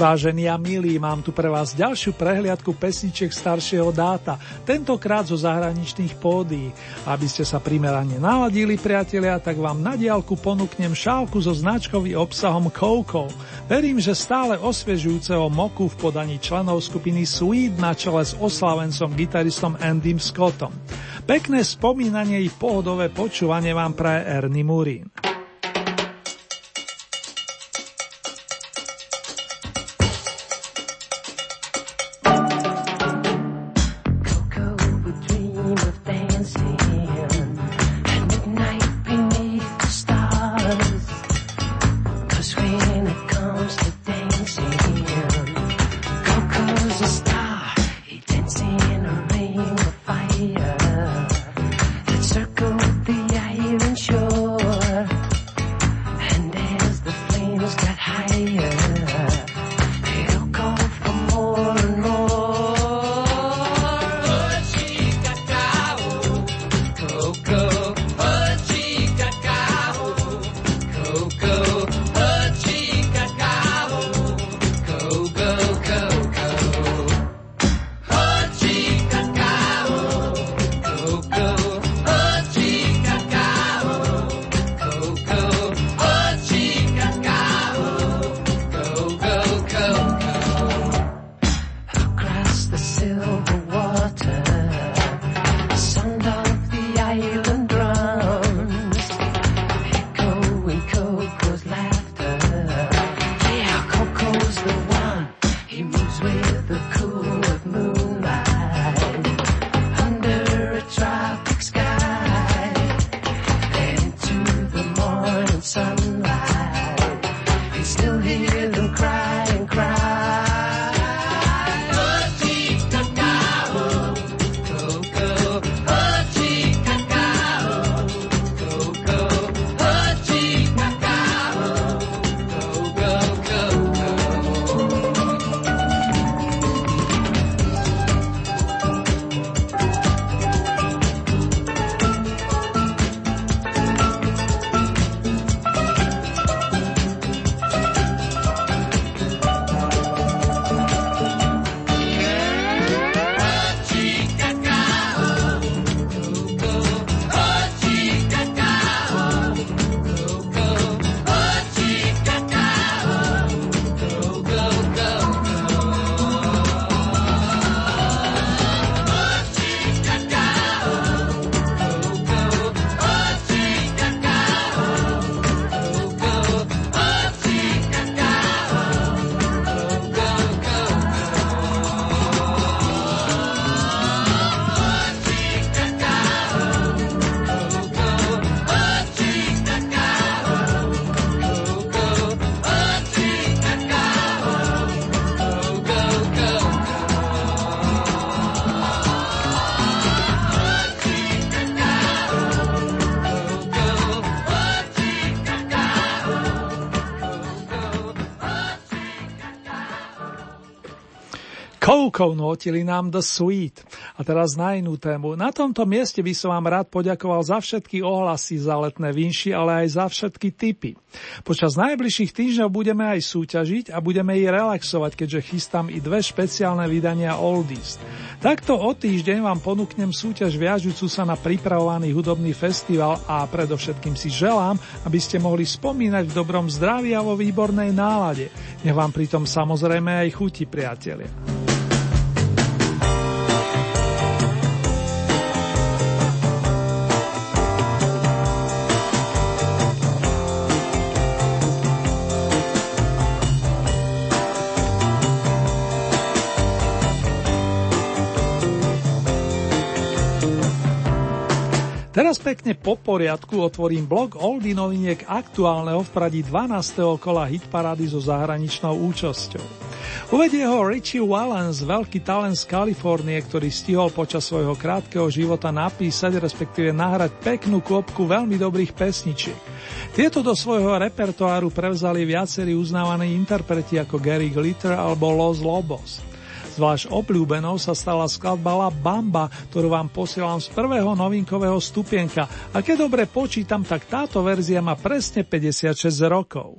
Vážení a milí, mám tu pre vás ďalšiu prehliadku pesničiek staršieho dáta, tentokrát zo zahraničných pódií. Aby ste sa primerane naladili, priatelia, tak vám na diálku ponúknem šálku so značkovým obsahom Coco. Verím, že stále osviežujúceho moku v podaní členov skupiny Sweet na čele s oslavencom gitaristom Andym Scottom. Pekné spomínanie i pohodové počúvanie vám praje Ernie Murin. Koukou notili nám The Sweet. A teraz na inú tému. Na tomto mieste by som vám rád poďakoval za všetky ohlasy za letné vinši, ale aj za všetky typy. Počas najbližších týždňov budeme aj súťažiť a budeme ich relaxovať, keďže chystám i dve špeciálne vydania Oldies. Takto o týždeň vám ponúknem súťaž viažujúcu sa na pripravovaný hudobný festival a predovšetkým si želám, aby ste mohli spomínať v dobrom zdraví a vo výbornej nálade. Nech vám pritom samozrejme aj chutí, priatelia. Teraz pekne po poriadku otvorím blok Oldy noviniek aktuálneho v pradí 12. kola hitparády so zahraničnou účasťou. Uvedie ho Richie Valens, veľký talent z Kalifornie, ktorý stihol počas svojho krátkeho života napísať, respektíve nahrať peknú kopku veľmi dobrých pesničiek. Tieto do svojho repertoáru prevzali viacerí uznávaní interpreti ako Gary Glitter alebo Los Lobos. Zvlášť obľúbenou sa stala skladba La Bamba, ktorú vám posielam z prvého novinkového stupienka a keď dobre počítam, tak táto verzia má presne 56 rokov.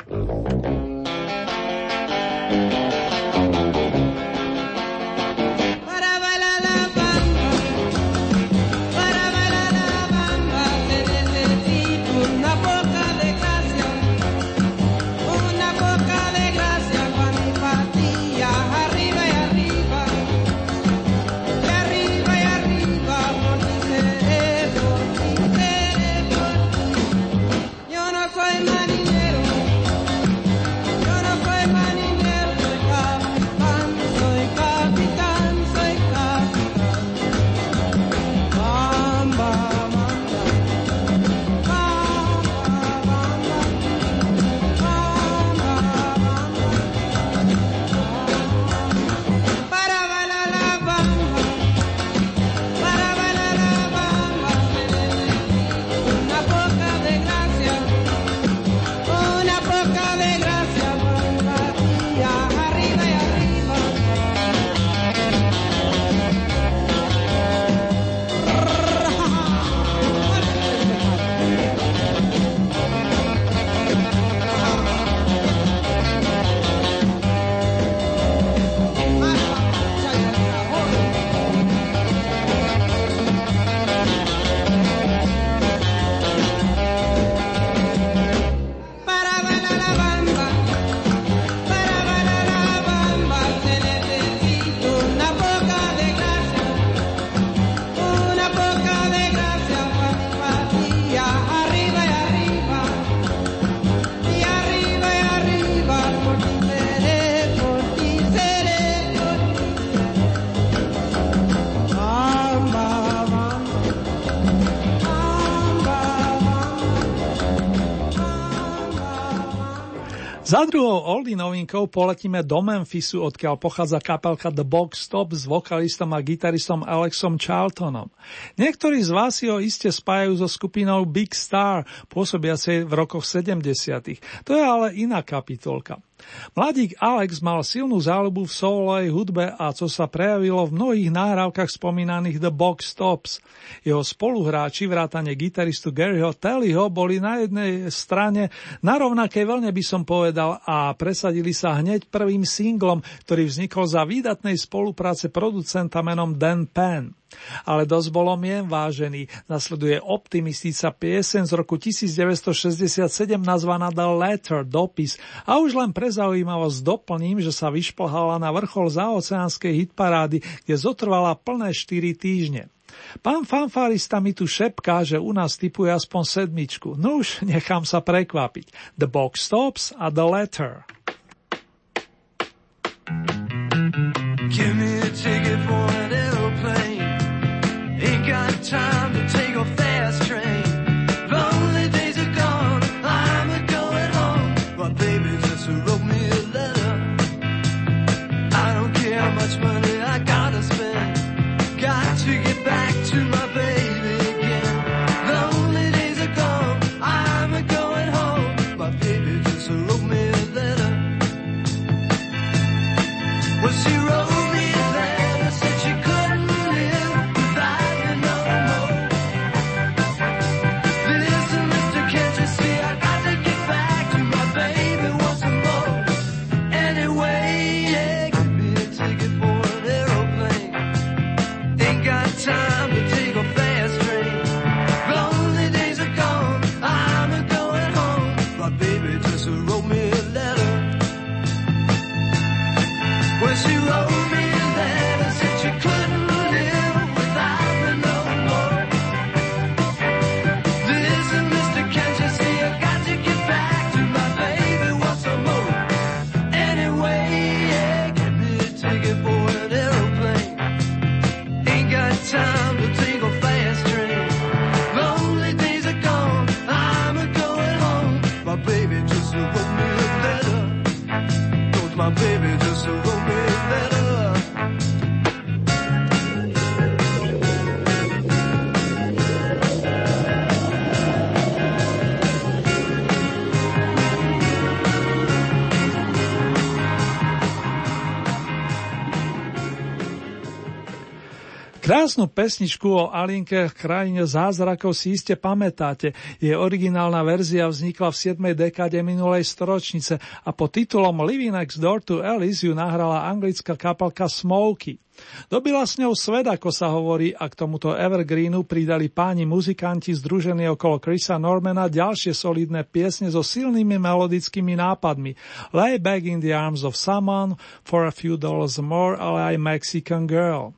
Za druhou oldy novinkou poletíme do Memphisu, odkiaľ pochádza kapelka The Box Stop s vokalistom a gitaristom Alexom Charltonom. Niektorí z vás si ho iste spájajú so skupinou Big Star, pôsobiacej v rokoch 70. To je ale iná kapitolka. Mladík Alex mal silnú záľubu v soulovej hudbe a co sa prejavilo v mnohých nahrávkach spomínaných The Box Tops. Jeho spoluhráči, vrátane gitaristu Garyho Tellyho, boli na jednej strane na rovnakej vlne by som povedal a presadili sa hneď prvým singlom, ktorý vznikol za výdatnej spolupráce producenta menom Dan Penn. Ale dosť bolo mien vážený. Nasleduje optimistická piesen z roku 1967 nazvaná The Letter, dopis. A už len pre zaujímavosť doplním, že sa vyšplhala na vrchol zaoceánskej hitparády, kde zotrvala plné 4 týždne. Pán fanfarista mi tu šepká, že u nás typuje aspoň sedmičku. No už nechám sa prekvapiť. The Box Stops a The Letter. Give me a time Krásnu pesničku o Alinke v krajine zázrakov si iste pamätáte. Jej originálna verzia vznikla v 7. dekáde minulej storočnice a pod titulom Living Next Door to Alice ju nahrala anglická kapalka Smokey. Dobila s ňou svet, ako sa hovorí, a k tomuto Evergreenu pridali páni muzikanti združení okolo Chrisa Normana ďalšie solidné piesne so silnými melodickými nápadmi. Lay back in the arms of someone, for a few dollars more, ale aj Mexican Girl.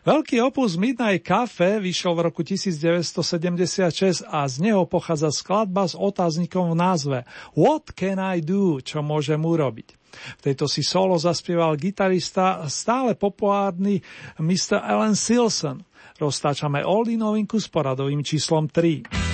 Veľký opus Midnight Cafe vyšiel v roku 1976 a z neho pochádza skladba s otáznikom v názve What can I do? Čo môžem urobiť? V tejto si solo zaspieval gitarista stále populárny Mr. Alan Silson. Roztáčame Oldy novinku s poradovým číslom 3.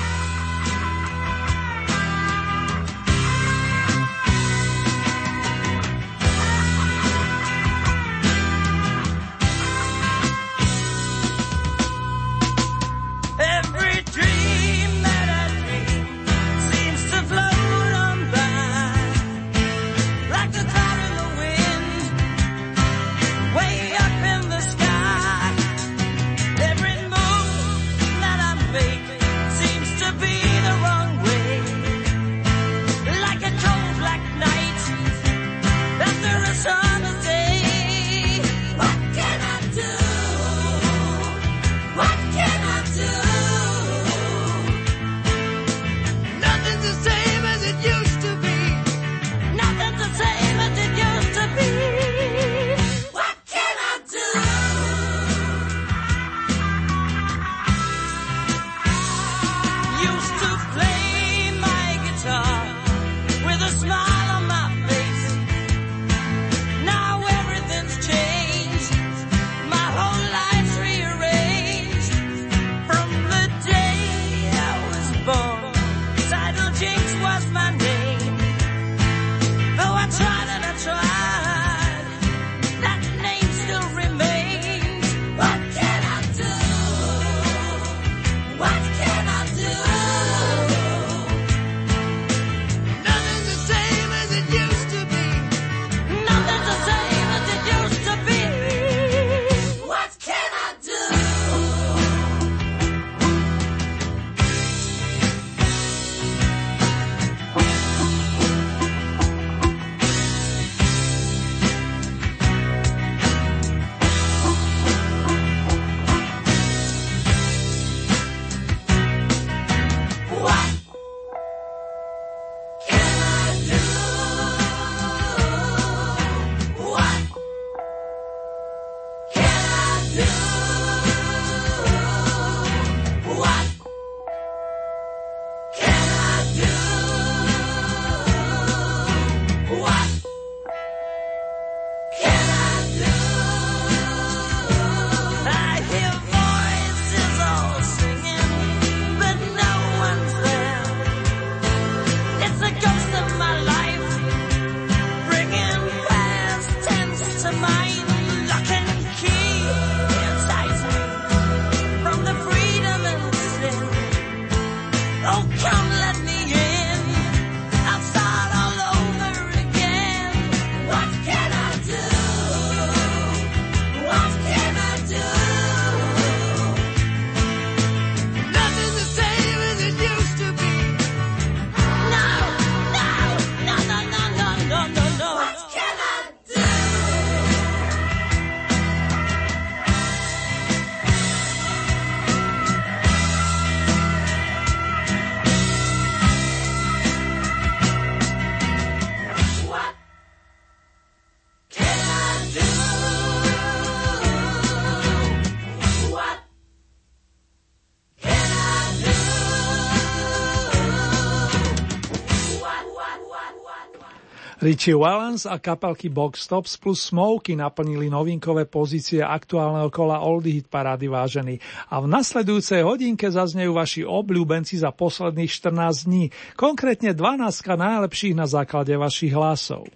Richie Valens a kapelky Box Tops plus Smoky naplnili novinkové pozície aktuálneho kola Oldie Hit parády vážený. A v nasledujúcej hodinke zaznejú vaši obľúbenci za posledných 14 dní, konkrétne 12 najlepších na základe vašich hlasov.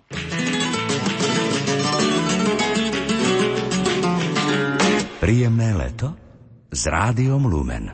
Príjemné leto s rádiom Lumen.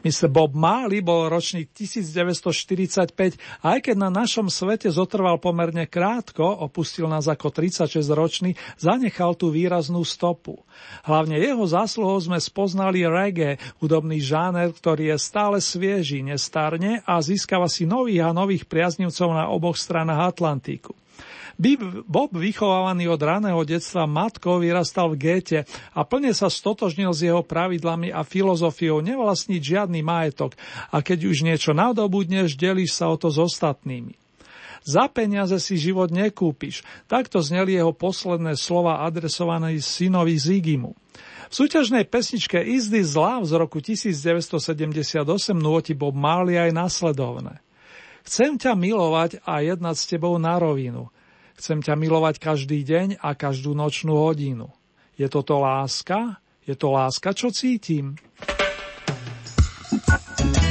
Mr. Bob Marley bol ročník 1945 a aj keď na našom svete zotrval pomerne krátko, opustil nás ako 36-ročný, zanechal tú výraznú stopu. Hlavne jeho zásluhou sme spoznali reggae, hudobný žáner, ktorý je stále svieži, nestarne a získava si nových a nových priaznivcov na oboch stranách Atlantiku. Bob, vychovávaný od raného detstva matkou, vyrastal v géte a plne sa stotožnil s jeho pravidlami a filozofiou nevlastniť žiadny majetok a keď už niečo nadobudneš, delíš sa o to s ostatnými. Za peniaze si život nekúpiš. Takto zneli jeho posledné slova adresované synovi Zigimu. V súťažnej pesničke Is This Love z roku 1978 nôti Bob Marley aj nasledovné. Chcem ťa milovať a jednať s tebou na rovinu. Chcem ťa milovať každý deň a každú nočnú hodinu. Je toto láska? Je to láska, čo cítim? every day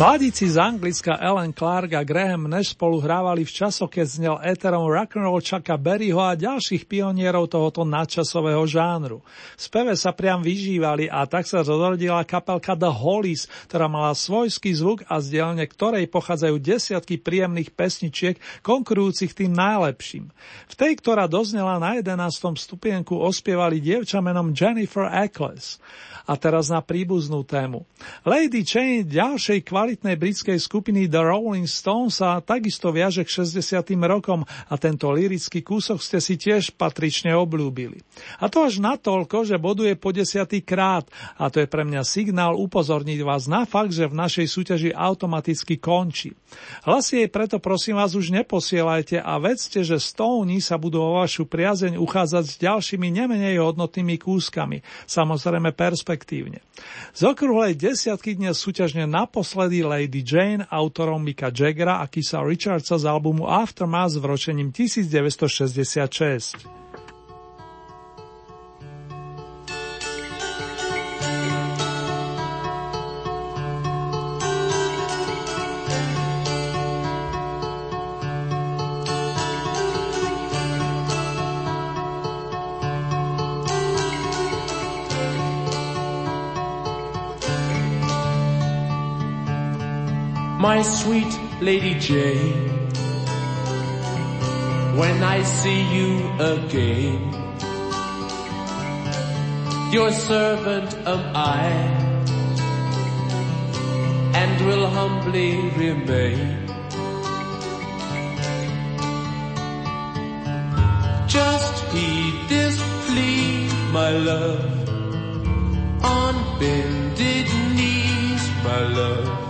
Mladíci z Anglicka Ellen Clark a Graham Nash spolu hrávali v časoch, keď znel éterom rock'n'roll Chucka Berryho a ďalších pionierov tohoto nadčasového žánru. V speve sa priam vyžívali a tak sa rozrodila kapelka The Hollies, ktorá mala svojský zvuk a z dielne ktorej pochádzajú desiatky príjemných pesničiek, konkurujúcich tým najlepším. V tej, ktorá doznela na 11. stupienku, ospievali dievča menom Jennifer Eccles. A teraz na príbuznú tému. Lady Chain ďalšej kvalitnej britskej skupiny The Rolling Stones sa takisto viaže k 60. rokom a tento lirický kúsok ste si tiež patrične obľúbili. A to až natoľko, že boduje po desiatý krát a to je pre mňa signál upozorniť vás na fakt, že v našej súťaži automaticky končí. Hlasy jej preto prosím vás už neposielajte a vedzte, že Stone sa budú o vašu priazeň uchádzať s ďalšími nemenej hodnotnými kúskami. Samozrejme perspektívne efektívne. Z okrúhlej desiatky dnes súťažne naposledy Lady Jane autorom Mika Jaggera a Kisa Richardsa z albumu Aftermath s vročením 1966. My sweet Lady Jane. When I see you again, your servant am I, and will humbly remain. Just heed this plea, my love, on bended knees, my love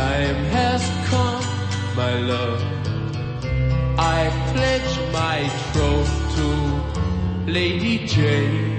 Time has come, my love. I pledge my troth to Lady Jane.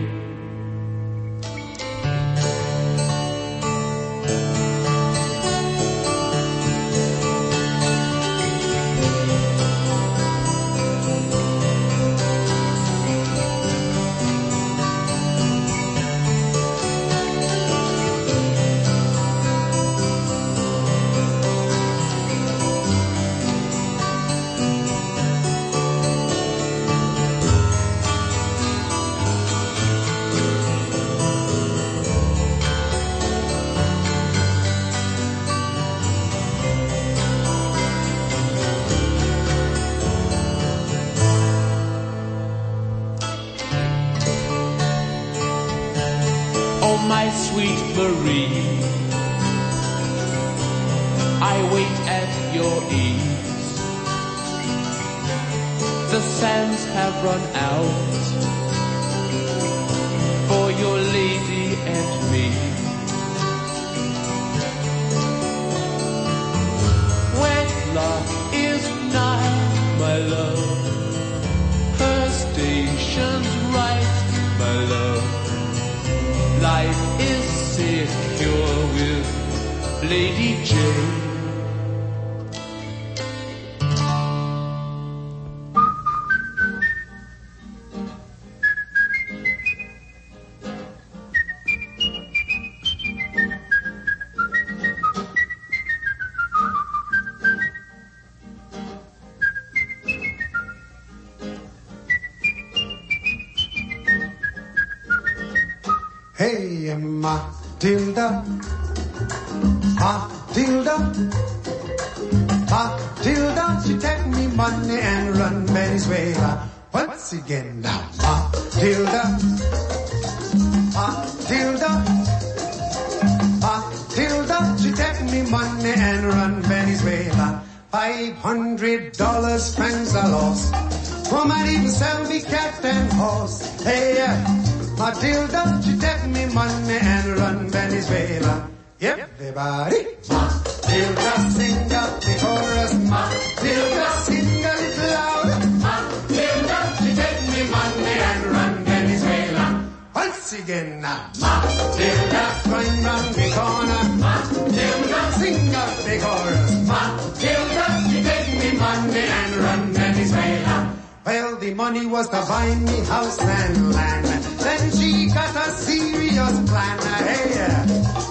Once again now, Matilda, going round the corner. Matilda, sing up the chorus. Matilda, she take me money and run Venezuela. Well, the money was to buy me house and land. Then she got a serious plan. Hey,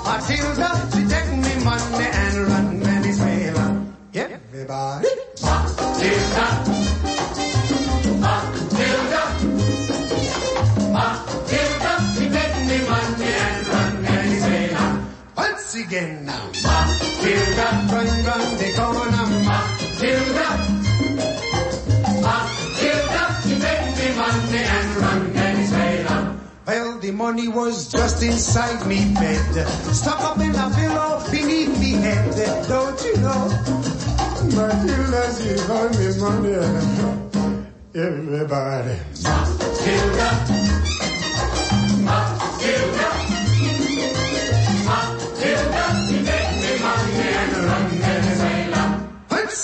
Matilda, she take me money and run Venezuela. Everybody, Matilda, Matilda, again now, Matilda, run round the corner. Matilda, Matilda, she take me money and run Venezuela. Well, the money was just inside me bed, stuck up in a pillow beneath me head. Don't you know? Matilda, she found me money. Everybody. Matilda.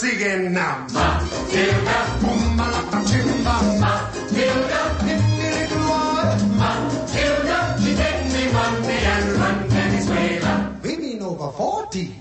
Again now. Matilda. Malapachimba. Matilda. In the little water. Matilda, she take me money and run Venezuela. Women over 40.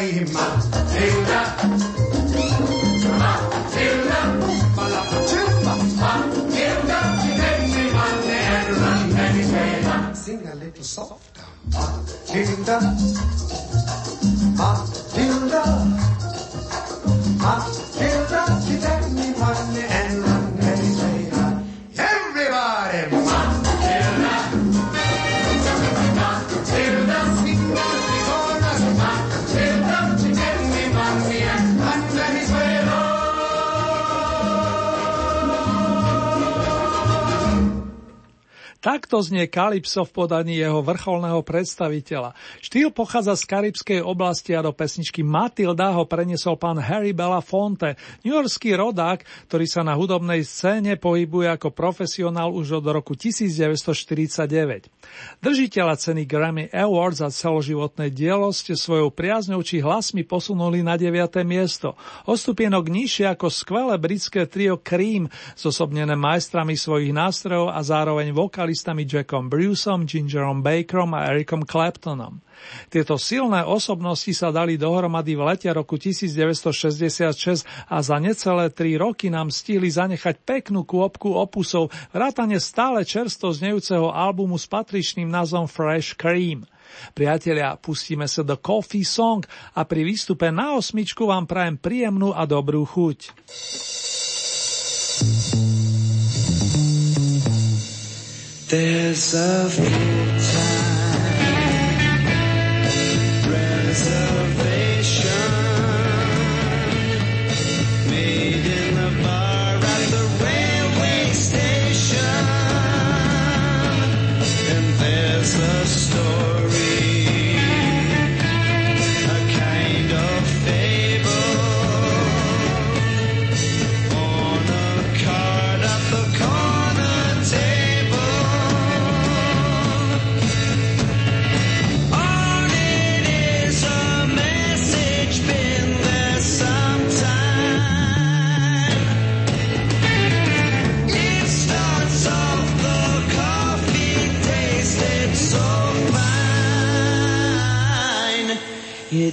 Everybody, Matilda. Matilda. Malapachimba. Matilda, she take me money and run Venezuela. Sing a little softer. Matilda. Matilda. Takto znie Kalypso v podaní jeho vrcholného predstaviteľa. Štýl pochádza z karibskej oblasti a do pesničky Matilda ho preniesol pán Harry Belafonte, newyorský rodák, ktorý sa na hudobnej scéne pohybuje ako profesionál už od roku 1949. Držiteľa ceny Grammy Awards za celoživotné dielo ste svojou priazňou či hlasmi posunuli na 9. miesto. O stupienok nižšie ako skvelé britské trio Cream, zosobnené majstrami svojich nástrojov a zároveň vokali vokalistami Jackom Bruceom, Gingerom Bakerom a Ericom Claptonom. Tieto silné osobnosti sa dali dohromady v lete roku 1966 a za necelé tri roky nám stihli zanechať peknú kôpku opusov, vrátane stále čersto znejúceho albumu s patričným názvom Fresh Cream. Priatelia, pustíme sa do Coffee Song a pri výstupe na osmičku vám prajem príjemnú a dobrú chuť. There's a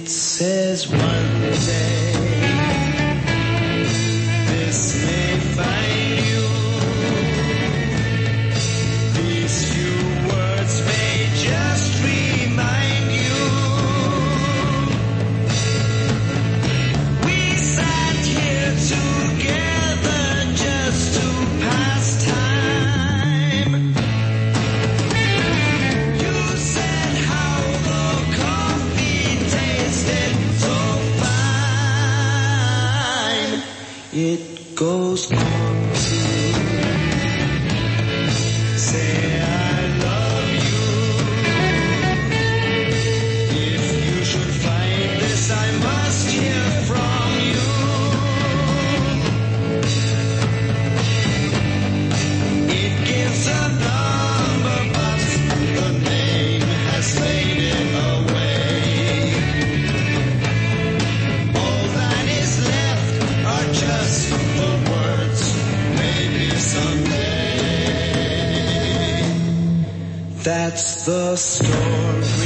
It says one day goes on That's the story.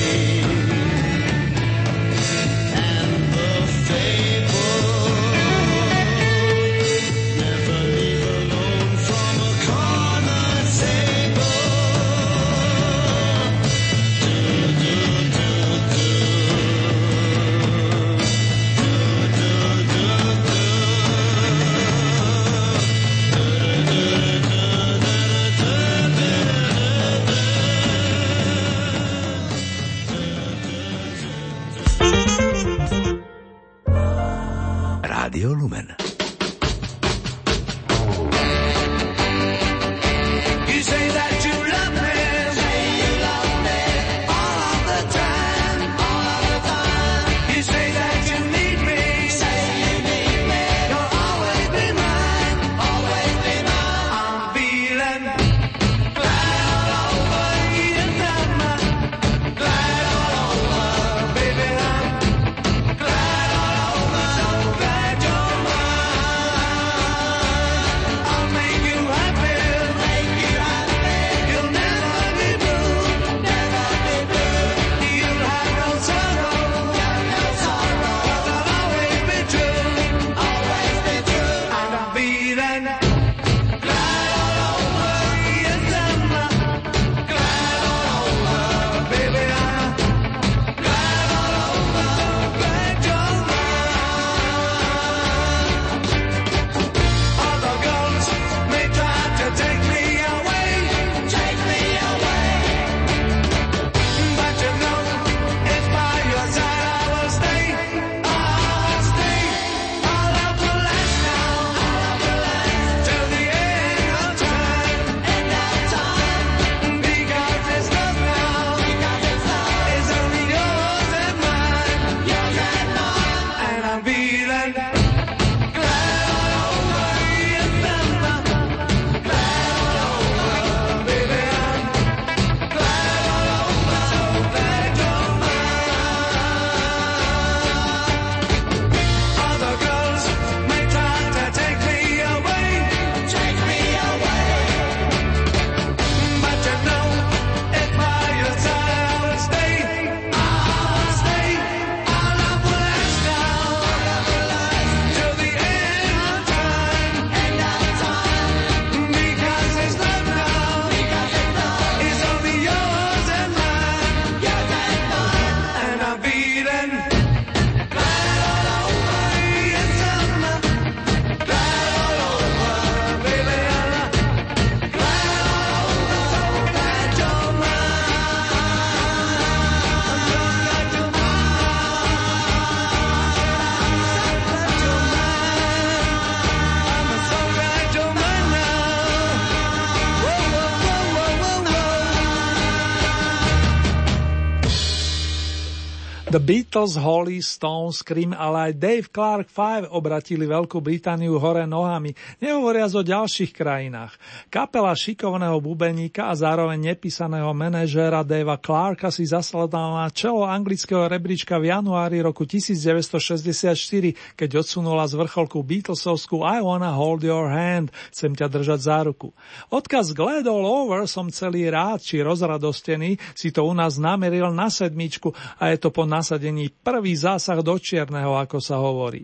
Beatles, Holly, Stones, Cream, ale aj Dave Clark 5 obratili Veľkú Britániu hore nohami, nehovoriac o ďalších krajinách. Kapela šikovného bubeníka a zároveň nepísaného manažéra Davea Clarka si zasledala na čelo anglického rebríčka v januári roku 1964, keď odsunula z vrcholku Beatlesovskú I Wanna Hold Your Hand, chcem ťa držať za ruku. Odkaz Glad All Over som celý rád či rozradostený si to u nás nameril na sedmičku a je to po nasadení prvý zásah do čierneho, ako sa hovorí.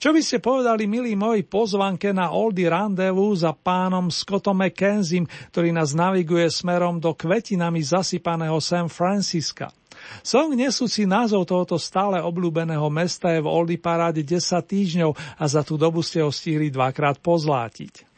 Čo by ste povedali, milí moji, pozvanke na Oldy Rendezvous za pánom Scottom McKenzim, ktorý nás naviguje smerom do kvetinami zasypaného San Francisca. Song nesúci názov tohoto stále obľúbeného mesta je v Oldy paráde 10 týždňov a za tú dobu ste ho stihli dvakrát pozlátiť.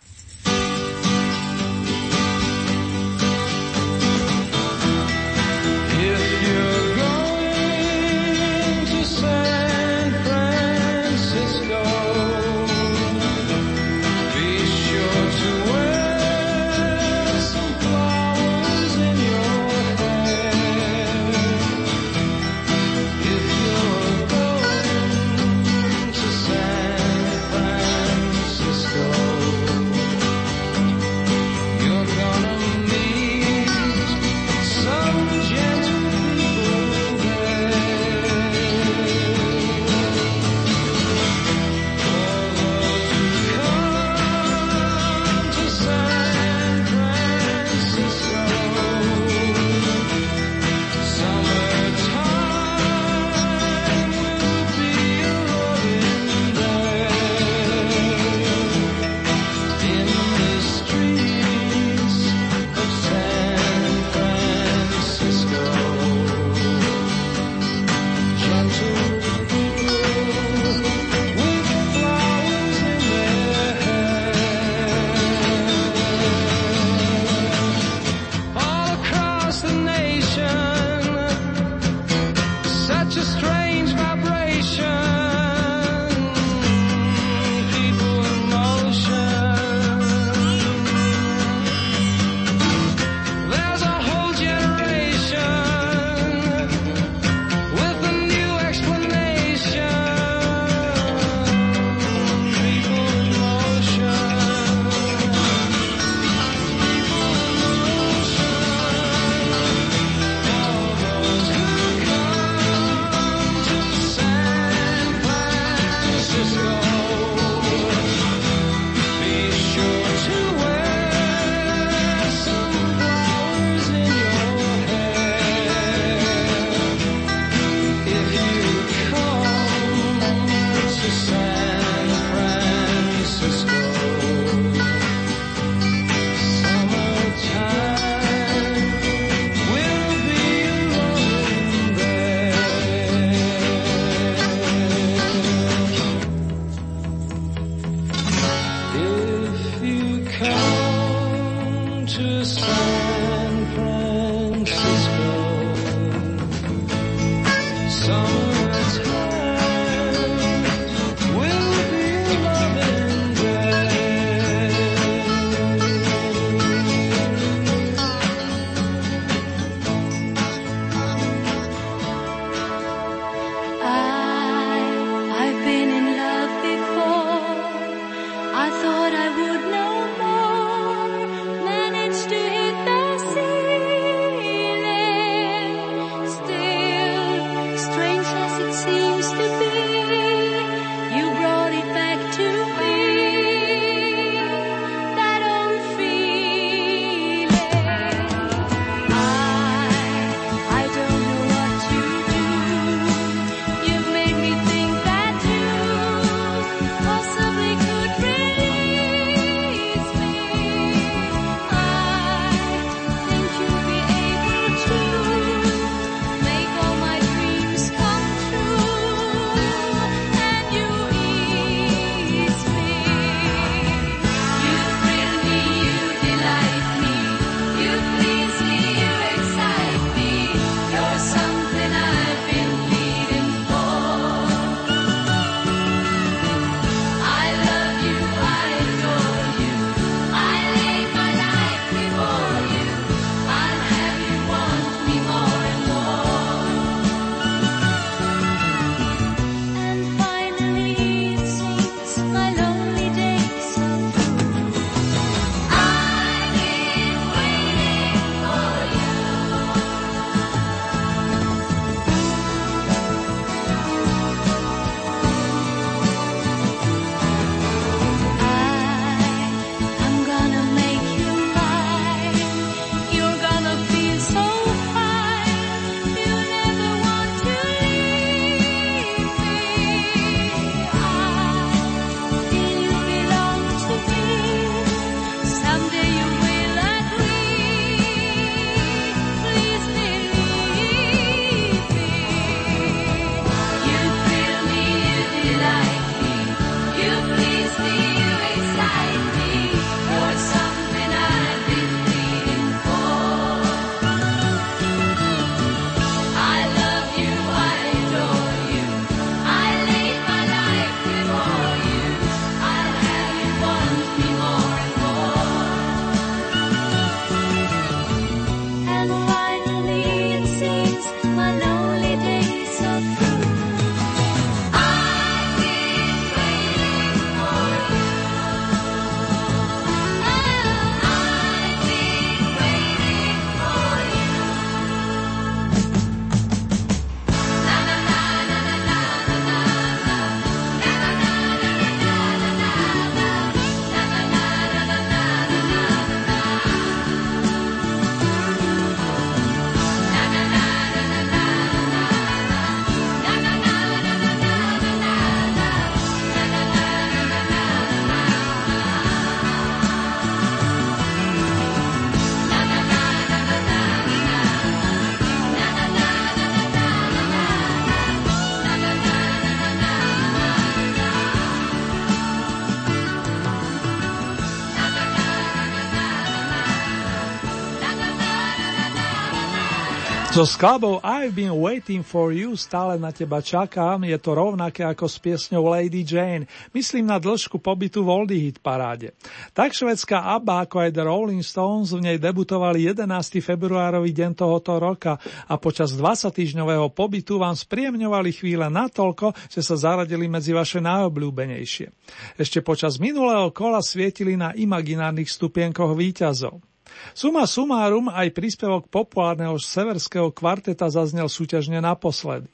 So skladbou I've been waiting for you, stále na teba čakám, je to rovnaké ako s piesňou Lady Jane, myslím na dĺžku pobytu v Oldie Hit paráde. Tak švedská ABBA ako aj The Rolling Stones v nej debutovali 11. februárový deň tohoto roka a počas 20 týždňového pobytu vám spriemňovali chvíle natoľko, že sa zaradili medzi vaše najobľúbenejšie. Ešte počas minulého kola svietili na imaginárnych stupienkoch výťazov. Suma sumárum aj príspevok populárneho severského kvarteta zaznel súťažne naposledy.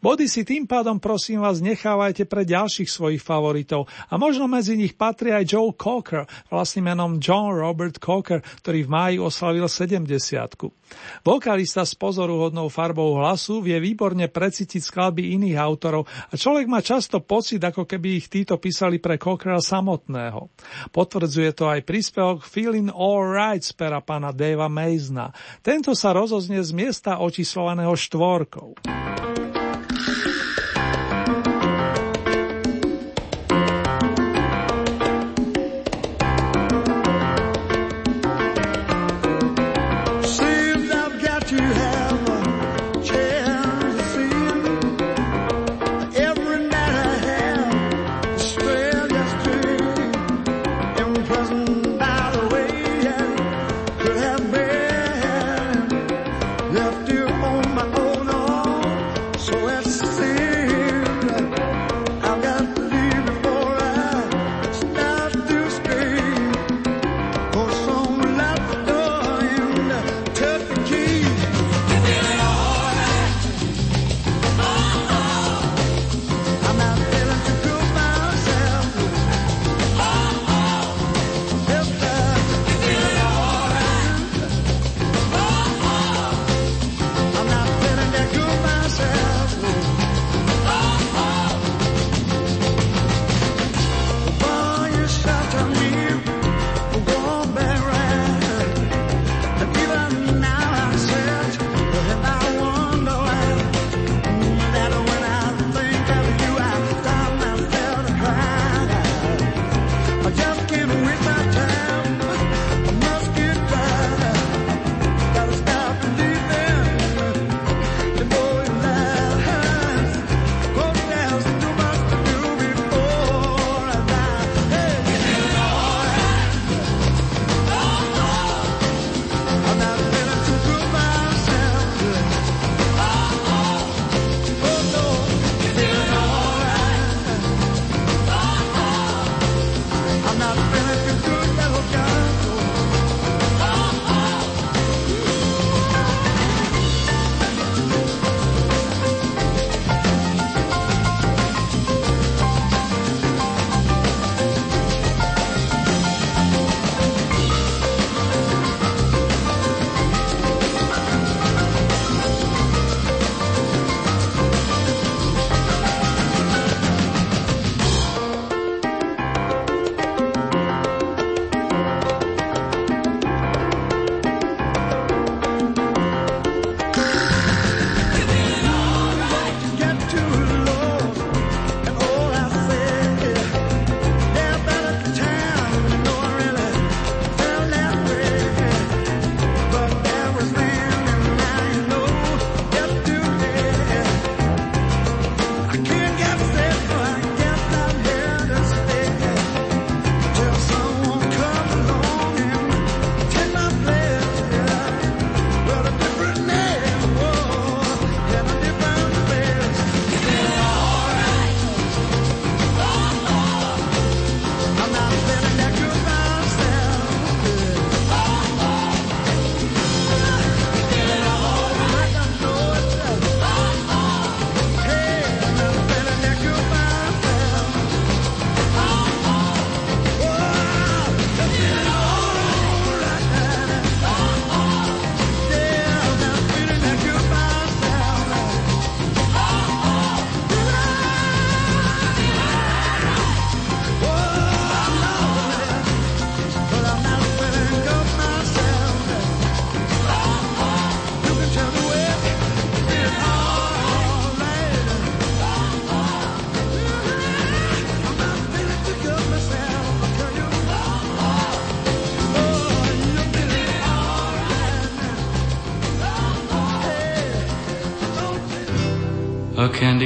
Body si tým pádom prosím vás nechávajte pre ďalších svojich favoritov a možno medzi nich patrí aj Joe Cocker, vlastným menom John Robert Cocker, ktorý v máji oslavil 70 Vokalista s pozoruhodnou farbou hlasu vie výborne precítiť skladby iných autorov a človek má často pocit, ako keby ich títo písali pre Cockera samotného. Potvrdzuje to aj príspevok Feeling All Right z pera pána Davea Mazna. Tento sa rozoznie z miesta očíslovaného štvorkou.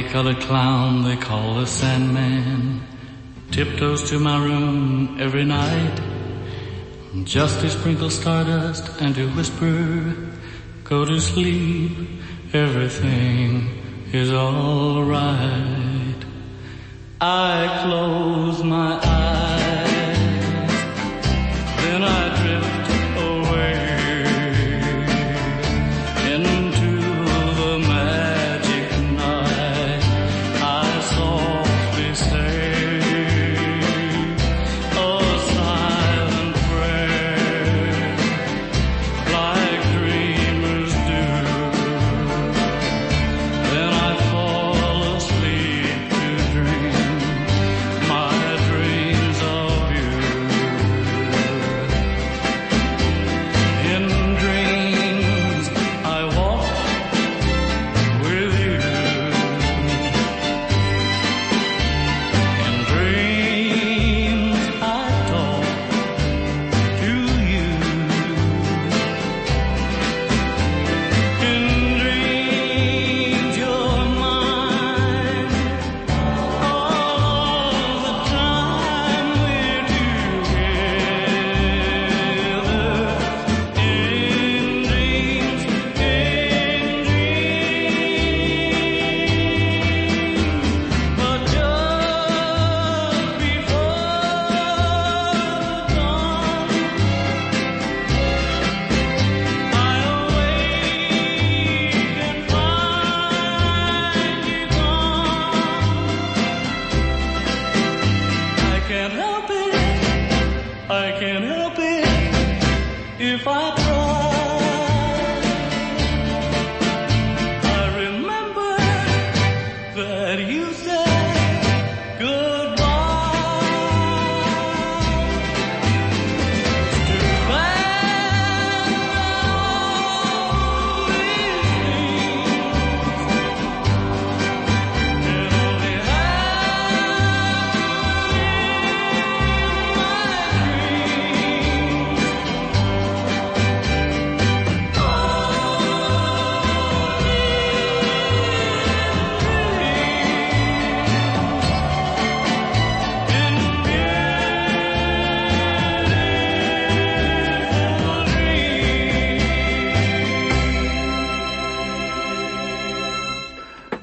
Colored clown they call the Sandman tiptoes to my room every night just to sprinkle stardust and to whisper, go to sleep, everything is alright.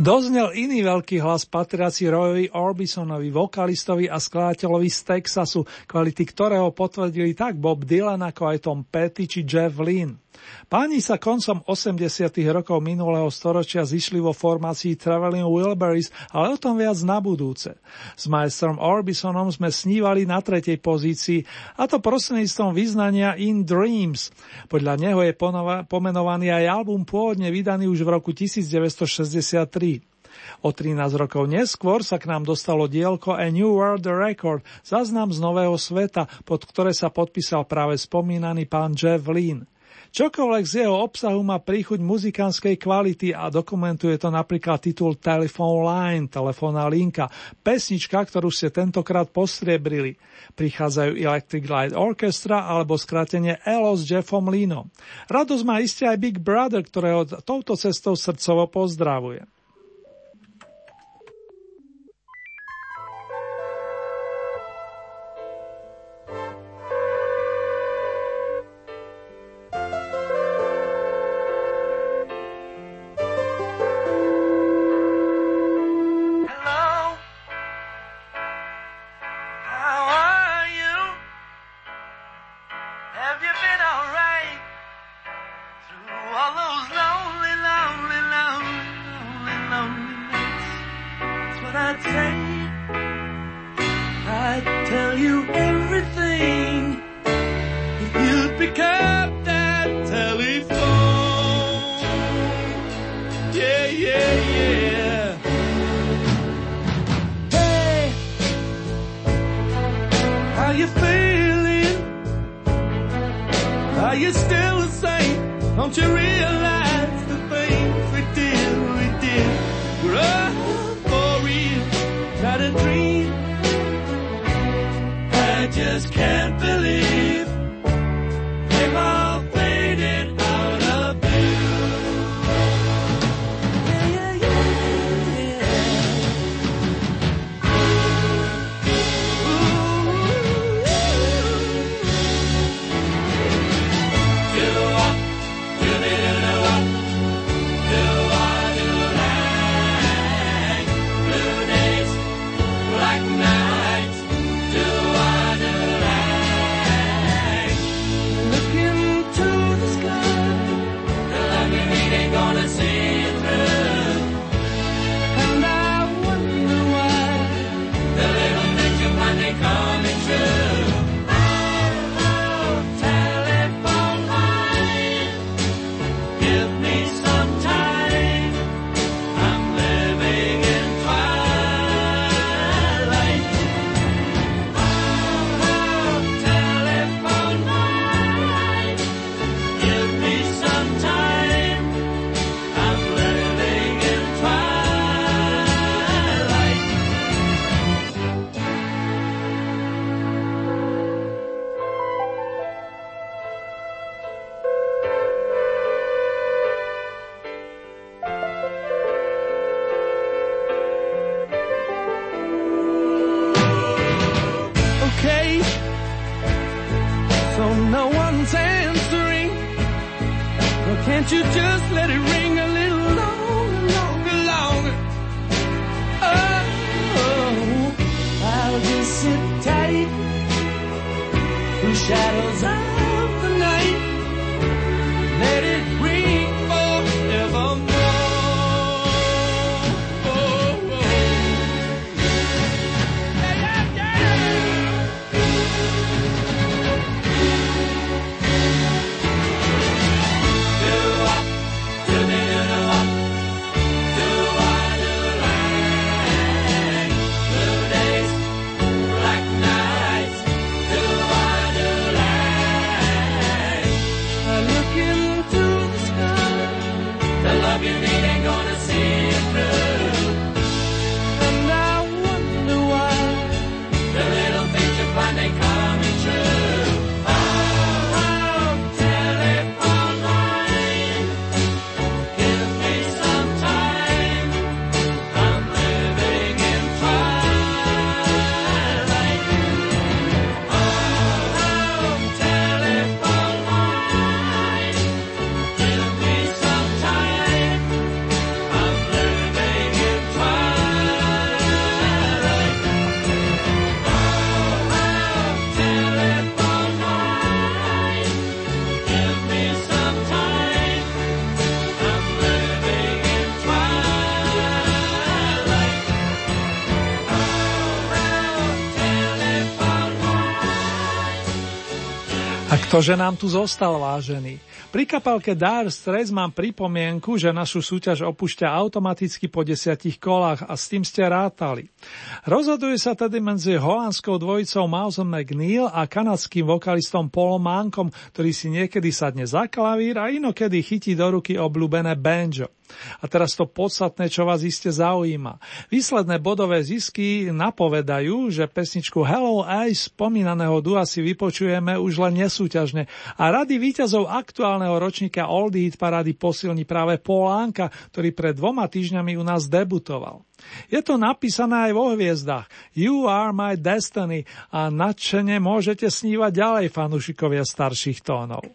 Doznel iný veľký hlas patriaci Royovi Orbisonovi, vokalistovi a skladateľovi z Texasu, kvality ktorého potvrdili tak Bob Dylan ako aj Tom Petty či Jeff Lynne. Páni sa koncom 80. rokov minulého storočia zišli vo formácii Traveling Wilburys, ale o tom viac na budúce. S majstrom Orbisonom sme snívali na tretej pozícii, a to prostredníctvom vyznania In Dreams. Podľa neho je ponova- pomenovaný aj album pôvodne vydaný už v roku 1963. O 13 rokov neskôr sa k nám dostalo dielko A New World Record, záznam z Nového sveta, pod ktoré sa podpísal práve spomínaný pán Jeff Lynne. Čokoľvek z jeho obsahu má príchuť muzikánskej kvality a dokumentuje to napríklad titul Telephone Line, telefónna linka, pesnička, ktorú ste tentokrát postriebrili. Prichádzajú Electric Light Orchestra alebo skrátenie ELO s Jeffom Linom. Radosť má iste aj Big Brother, ktorého touto cestou srdcovo pozdravuje. I'd say. I'd tell you everything if you'd pick up that telephone. Yeah, yeah, yeah. Hey, how you feeling? Are you still the same? Don't you realize Ktože nám tu zostal, vážený? Pri kapelke Dire Straits mám pripomienku, že našu súťaž opúšťa automaticky po desiatich kolách a s tým ste rátali. Rozhoduje sa tedy medzi holandskou dvojicou Mausom McNeil a kanadským vokalistom Paulom Mankom, ktorý si niekedy sadne za klavír a inokedy chytí do ruky obľúbené banjo. A teraz to podstatné, čo vás iste zaujíma. Výsledné bodové zisky napovedajú, že pesničku Hello Ice spomínaného dua si vypočujeme už len nesúťažne a rady víťazov aktuálneho ročníka Oldie Hit parády posilní práve Polánka, ktorý pred dvoma týždňami u nás debutoval. Je to napísané aj vo hviezdách You are my destiny a nadšene môžete snívať ďalej fanúšikovia starších tónov.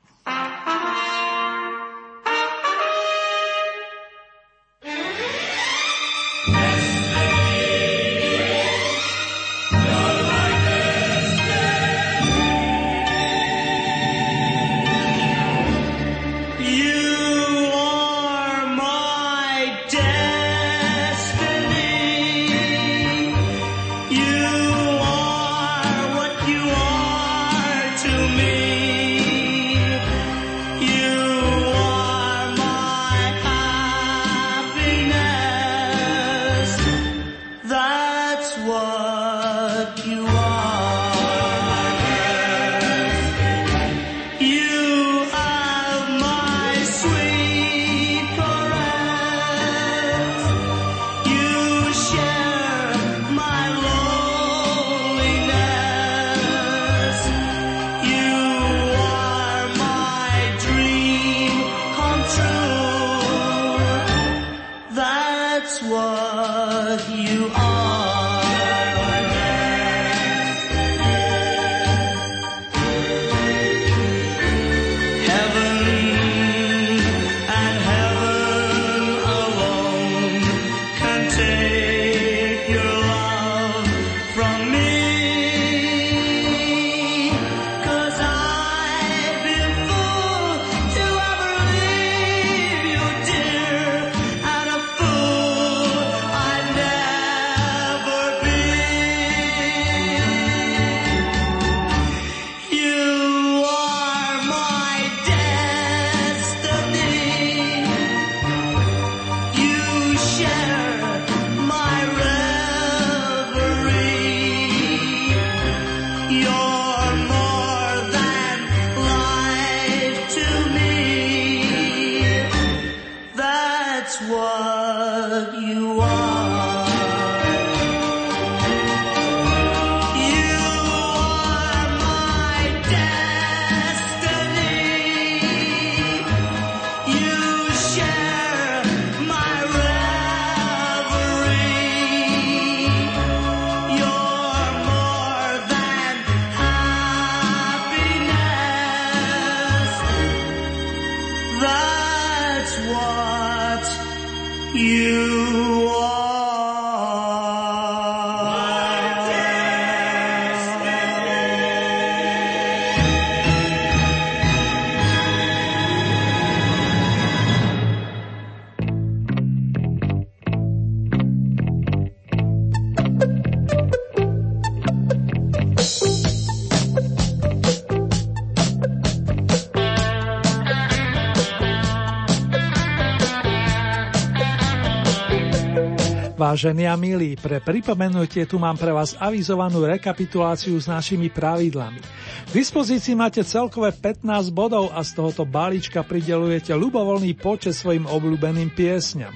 Vážení a milí, pre pripomenutie tu mám pre vás avizovanú rekapituláciu s našimi pravidlami. K dispozícii máte celkové 15 bodov a z tohoto balíčka pridelujete ľubovoľný počet svojim obľúbeným piesňam.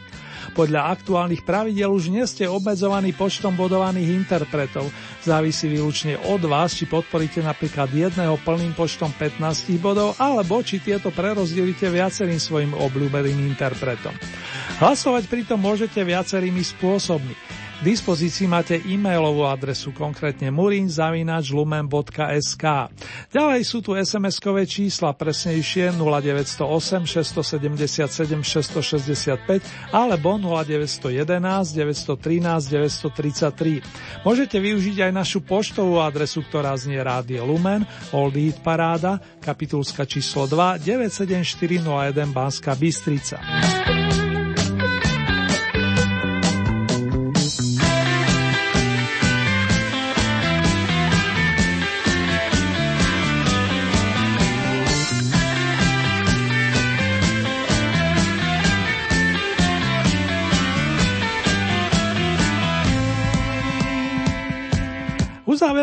Podľa aktuálnych pravidel už nie ste obmedzovaní počtom bodovaných interpretov. Závisí výlučne od vás, či podporíte napríklad jedného plným počtom 15 bodov, alebo či tieto prerozdelíte viacerým svojim obľúbeným interpretom. Hlasovať pritom môžete viacerými spôsobmi. K dispozícii máte e-mailovú adresu, konkrétne murinzavinačlumen.sk. Ďalej sú tu SMS-kové čísla, presnejšie 0908 677 665 alebo 0911 913 933. Môžete využiť aj našu poštovú adresu, ktorá znie Rádio Lumen, Old Hit Paráda, kapitulska číslo 2, 97401 Banská Bystrica.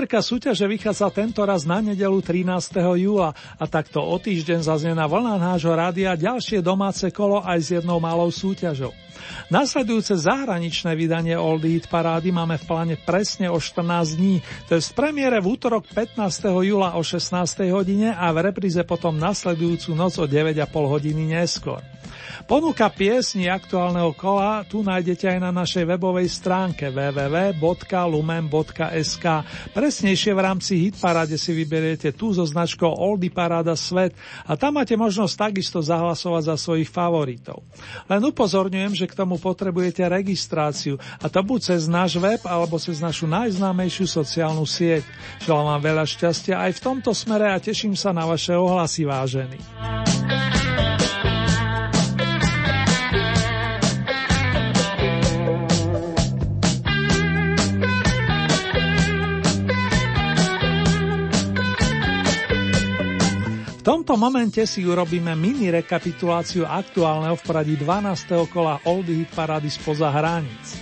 Uzávierka súťaže vychádza tento raz na nedelu 13. júla a takto o týždeň zaznie na vlnách nášho rádia ďalšie domáce kolo aj s jednou malou súťažou. Nasledujúce zahraničné vydanie Old Hit parády máme v pláne presne o 14 dní, to je v premiére v útorok 15. júla o 16. hodine a v repríze potom nasledujúcu noc o 9,5 hodiny neskôr. Ponuka piesni aktuálneho kola tu nájdete aj na našej webovej stránke www.lumen.sk. Presnejšie v rámci Hitparade si vyberiete tú so značkou Oldy Paráda Svet a tam máte možnosť takisto zahlasovať za svojich favoritov. Len upozorňujem, že k tomu potrebujete registráciu a to buď cez náš web alebo cez našu najznámejšiu sociálnu sieť. Želám vám veľa šťastia aj v tomto smere a teším sa na vaše ohlasy vážení. Tomto momente si urobíme mini rekapituláciu aktuálneho v poradí 12. kola Oldie Hit Parady spoza hraníc.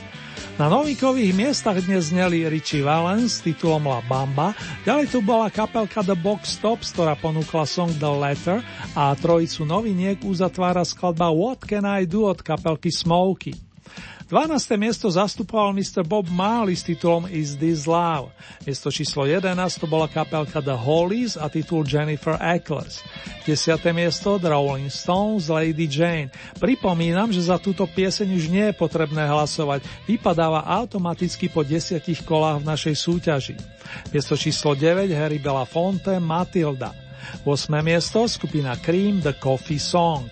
Na novinkových miestach dnes zneli Richie Valens s titulom La Bamba, ďalej tu bola kapelka The Box Tops, ktorá ponúkla song The Letter a trojicu noviniek uzatvára skladba What Can I Do od kapelky Smokey. 12. miesto zastupoval Mr. Bob Marley s titulom Is This Love. Miesto číslo 11 to bola kapelka The Hollies a titul Jennifer Eccles. 10. miesto The Rolling Stones Lady Jane. Pripomínam, že za túto pieseň už nie je potrebné hlasovať, vypadáva automaticky po desiatich kolách v našej súťaži. Miesto číslo 9 Harry Belafonte Matilda. 8. miesto skupina Cream The Coffee Song.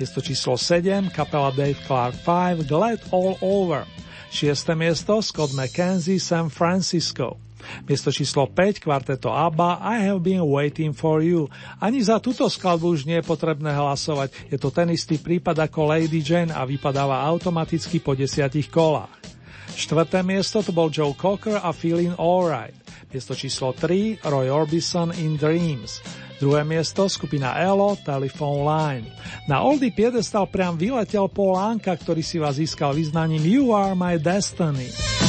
Miesto číslo 7, kapela Dave Clark 5, Glad All Over. 6. miesto, Scott McKenzie, San Francisco. Miesto číslo 5, kvarteto ABBA, I have been waiting for you. Ani za túto skladbu už nie je potrebné hlasovať, je to ten istý prípad ako Lady Jane a vypadáva automaticky po desiatich kolách. Štvrté miesto to bol Joe Cocker a Feeling Alright. Miesto číslo 3, Roy Orbison in Dreams. Druhé miesto skupina Elo, Telephone Line. Na Oldy piedestal priam vyletel Paul Anka, ktorý si vás získal vyznaním You Are My Destiny.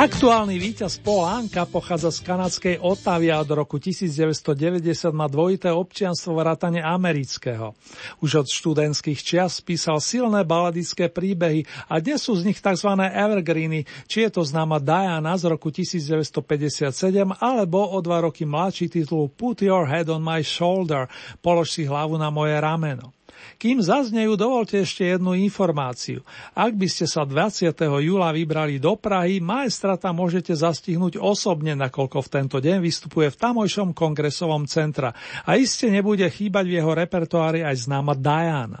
Aktuálny víťaz Paul Anka pochádza z kanadskej Otavy a od roku 1990 má dvojité občianstvo vrátane amerického. Už od študentských čias písal silné baladické príbehy a dnes sú z nich tzv. evergreeny, či je to známa Diana z roku 1957 alebo o dva roky mladší titul Put Your Head on My Shoulder, polož si hlavu na moje rameno. Kým zaznejú, dovolte ešte jednu informáciu. Ak by ste sa 20. júla vybrali do Prahy, maestrata môžete zastihnúť osobne, nakoľko v tento deň vystupuje v tamojšom kongresovom centra. A iste nebude chýbať v jeho repertoári aj známa Diana.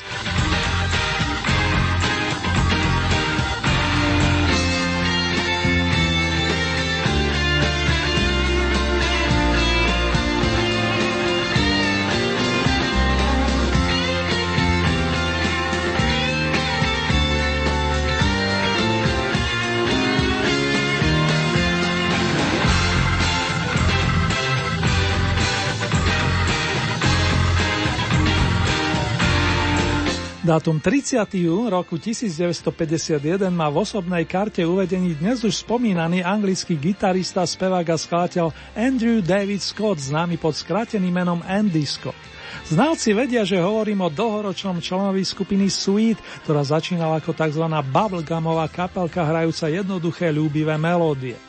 Dátum 30. jún roku 1951 má v osobnej karte uvedený dnes už spomínaný anglický gitarista, spevák a skladateľ Andrew David Scott, známy pod skráteným menom Andy Scott. Znalci vedia, že hovorím o dlhoročnom členovi skupiny Sweet, ktorá začínala ako tzv. bubblegumová kapelka hrajúca jednoduché ľúbivé melódie.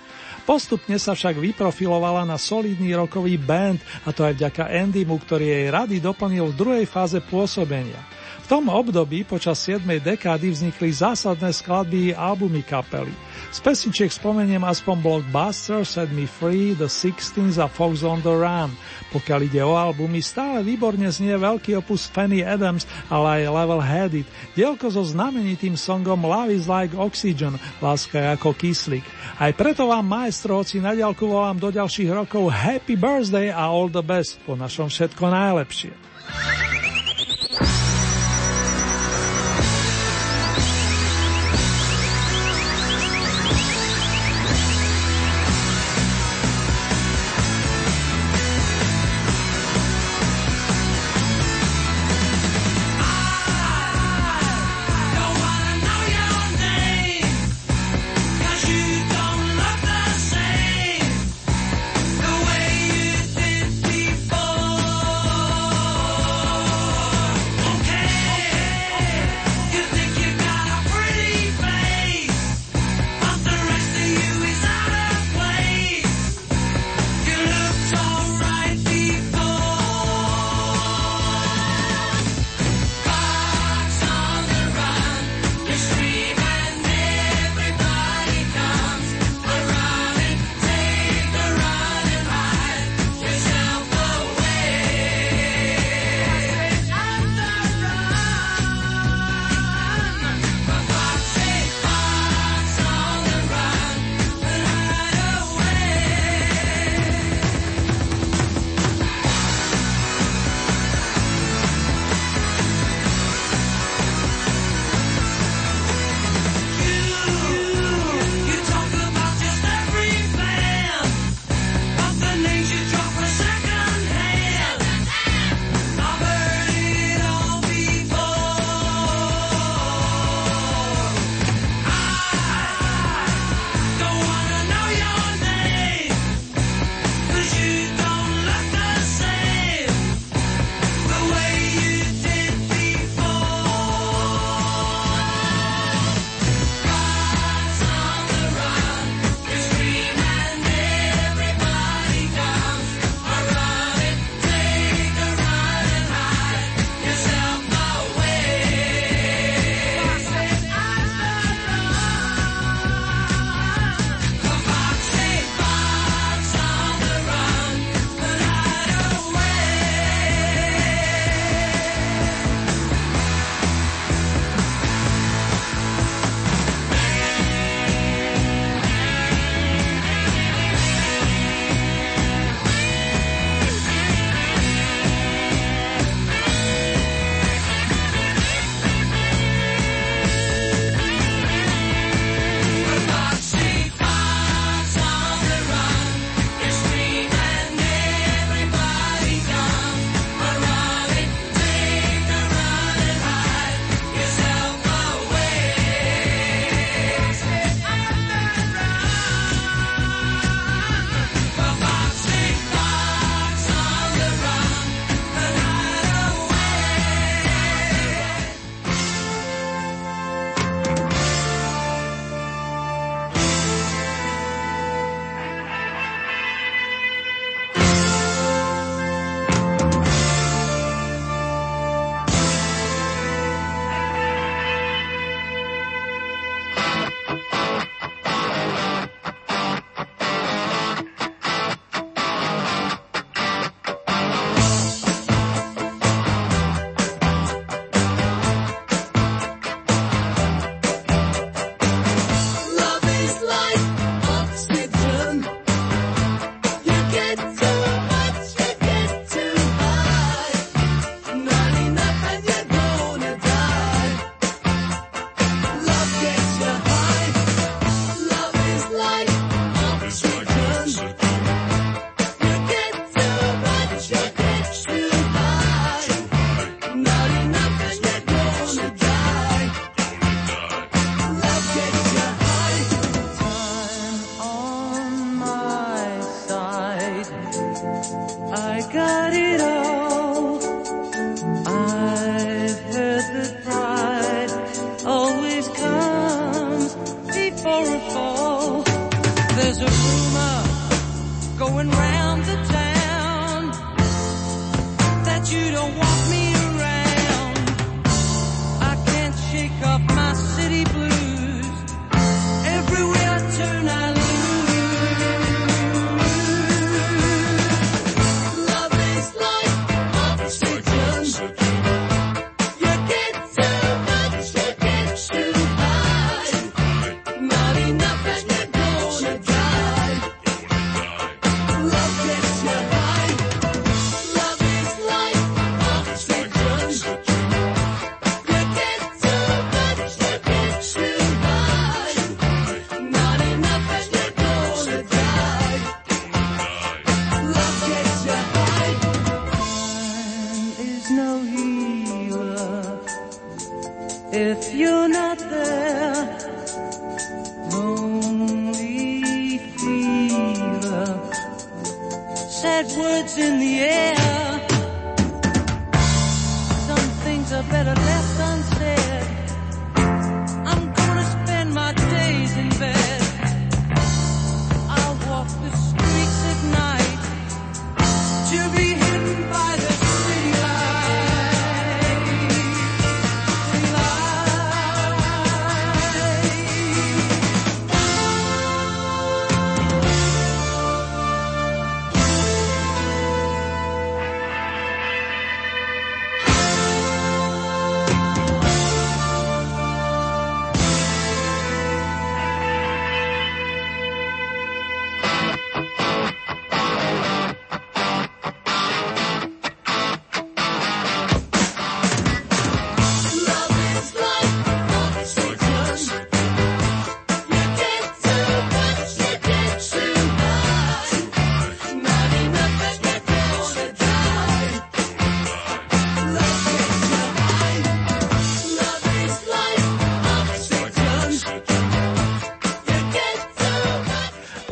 Postupne sa však vyprofilovala na solidný rokový band, a to aj vďaka Andymu, ktorý jej rady doplnil v druhej fáze pôsobenia. V tom období počas 7. dekády vznikli zásadné skladby i albumy kapely. Z pesničiek spomeniem aspoň Blockbuster, Set Me Free, The Sixteens a Fox on the Run. Pokiaľ ide o albumy, stále výborne znie veľký opus Fanny Adams, ale aj Level Headed, dielko so znamenitým songom Love is like Oxygen, láska je ako kyslík. Aj preto vám, maestro, hoci na diaľku volám do ďalších rokov Happy Birthday a All the Best, po našom všetko najlepšie.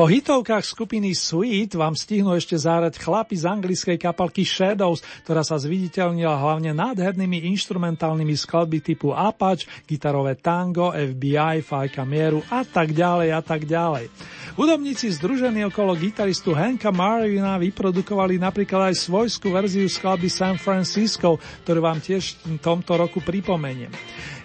Po hitovkách skupiny Sweet vám stihnú ešte zahrať chlapi z anglickej kapalky Shadows, ktorá sa zviditeľnila hlavne nádhernými instrumentálnymi skladby typu Apache, gitarové tango, FBI, Fajka Mieru a tak ďalej a tak ďalej. Hudobníci združení okolo gitaristu Hanka Marina vyprodukovali napríklad aj svojskú verziu skladby San Francisco, ktorú vám tiež v tomto roku pripomeniem.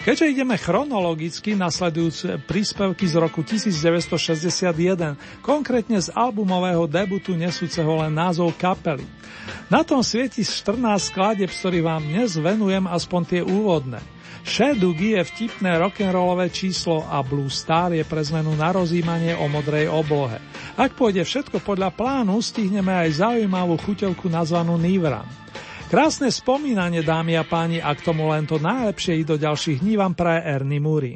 Keďže ideme chronologicky, nasledujúce príspevky z roku 1961, konkrétne z albumového debutu nesúceho len názov kapely. Na tom svieti 14 skladeb, z ktorých vám dnes venujem aspoň tie úvodné. Shadugi je vtipné rock'n'rollové číslo a Blue Star je pre zmenu na rozímanie o modrej oblohe. Ak pôjde všetko podľa plánu, stihneme aj zaujímavú chuťovku nazvanú Nivram. Krásne spomínanie, dámy a páni, a k tomu len to najlepšie i do ďalších dní vám praje Ernie Muri.